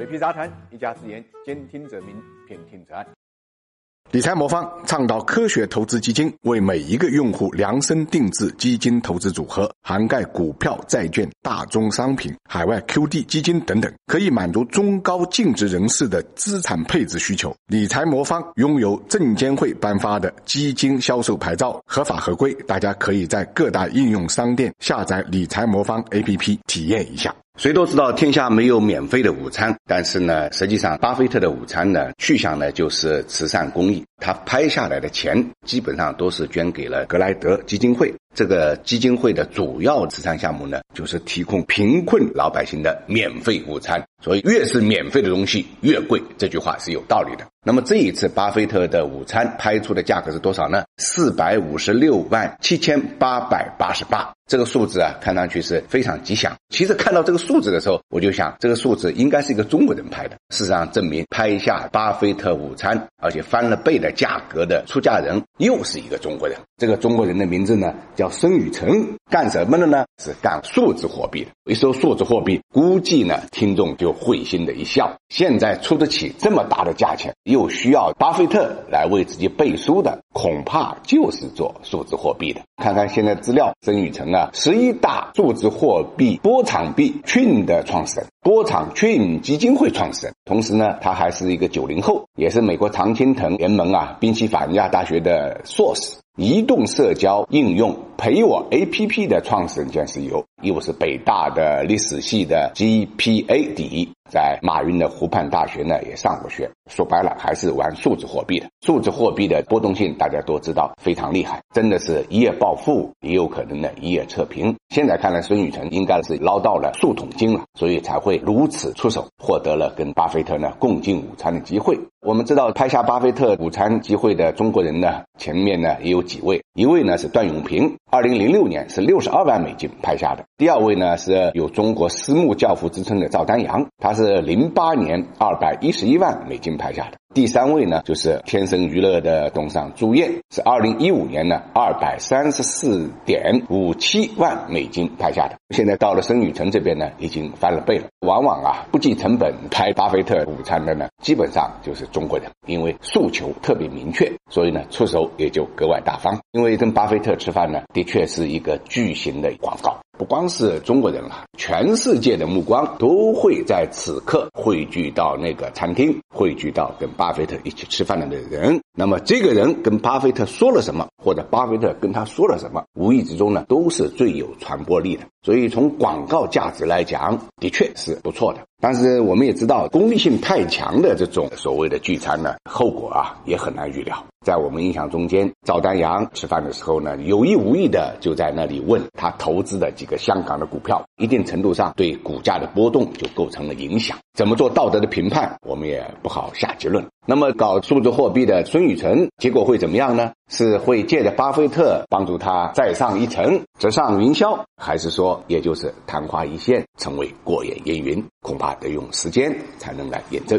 水皮杂谈，一家之言，兼听则明，偏听则暗。理财魔方倡导科学投资基金，为每一个用户量身定制基金投资组合，涵盖股票、债券、大宗商品、海外 QD 基金等等，可以满足中高净值人士的资产配置需求。理财魔方拥有证监会颁发的基金销售牌照，合法合规。大家可以在各大应用商店下载理财魔方 APP 体验一下。谁都知道天下没有免费的午餐，但是呢，实际上巴菲特的午餐呢，去向呢就是慈善公益。他拍下来的钱基本上都是捐给了格莱德基金会。这个基金会的主要慈善项目呢，就是提供贫困老百姓的免费午餐。所以，越是免费的东西越贵，这句话是有道理的。那么这一次巴菲特的午餐拍出的价格是多少呢？四百五十六万七千八百八十八。这个数字啊，看上去是非常吉祥。其实看到这个数字的时候，我就想，这个数字应该是一个中国人拍的。事实上证明，拍下巴菲特午餐而且翻了倍的价格的出价人又是一个中国人。这个中国人的名字呢，叫孙宇晨，干什么的呢？是干数字货币的。一说数字货币，估计呢，听众就会心的一笑。现在出得起这么大的价钱，又需要巴菲特来为自己背书的，恐怕就是做数字货币的。看看现在资料，曾宇成啊，十一大数字货币波场币 Qin 的创始人，波场 Qin 基金会创始人。同时呢，他还是一个九零后，也是美国常青藤联盟啊宾夕法尼亚大学的硕士。移动社交应用陪我 APP 的创始人兼 CEO，又是北大的历史系的 GPA 第一，在马云的湖畔大学呢也上过学。说白了，还是玩数字货币的。数字货币的波动性大家都知道非常厉害，真的是一夜暴富，也有可能呢一夜测平。现在看来，孙宇晨应该是捞到了数桶金了，所以才会如此出手，获得了跟巴菲特呢共进午餐的机会。我们知道，拍下巴菲特午餐机会的中国人呢，前面呢也有几位，一位呢是段永平，二零零六年是六十二万美金拍下的；第二位呢是有中国私募教父之称的赵丹阳，他是零八年二百一十一万美金拍下的。第三位呢，就是天生娱乐的董事长朱燕，是二零一五年呢二百三十四点五七万美金拍下的。现在到了孙宇晨这边呢，已经翻了倍了。往往啊，不计成本拍巴菲特午餐的呢，基本上就是中国人，因为诉求特别明确，所以呢，出手也就格外大方。因为跟巴菲特吃饭呢，的确是一个巨型的广告。不光是中国人了，全世界的目光都会在此刻汇聚到那个餐厅，汇聚到跟巴菲特一起吃饭的人。那么，这个人跟巴菲特说了什么，或者巴菲特跟他说了什么，无意之中呢，都是最有传播力的。所以，从广告价值来讲，的确是不错的。但是，我们也知道，功利性太强的这种所谓的聚餐呢，后果啊也很难预料。在我们印象中间，赵丹阳吃饭的时候呢，有意无意的就在那里问他投资的几个香港的股票，一定程度上对股价的波动就构成了影响。怎么做道德的评判，我们也不好下结论。那么，搞数字货币的孙宇晨，结果会怎么样呢？是会借着巴菲特帮助他再上一层，直上云霄，还是说，也就是昙花一现，成为过眼烟云？恐怕得用时间才能来验证。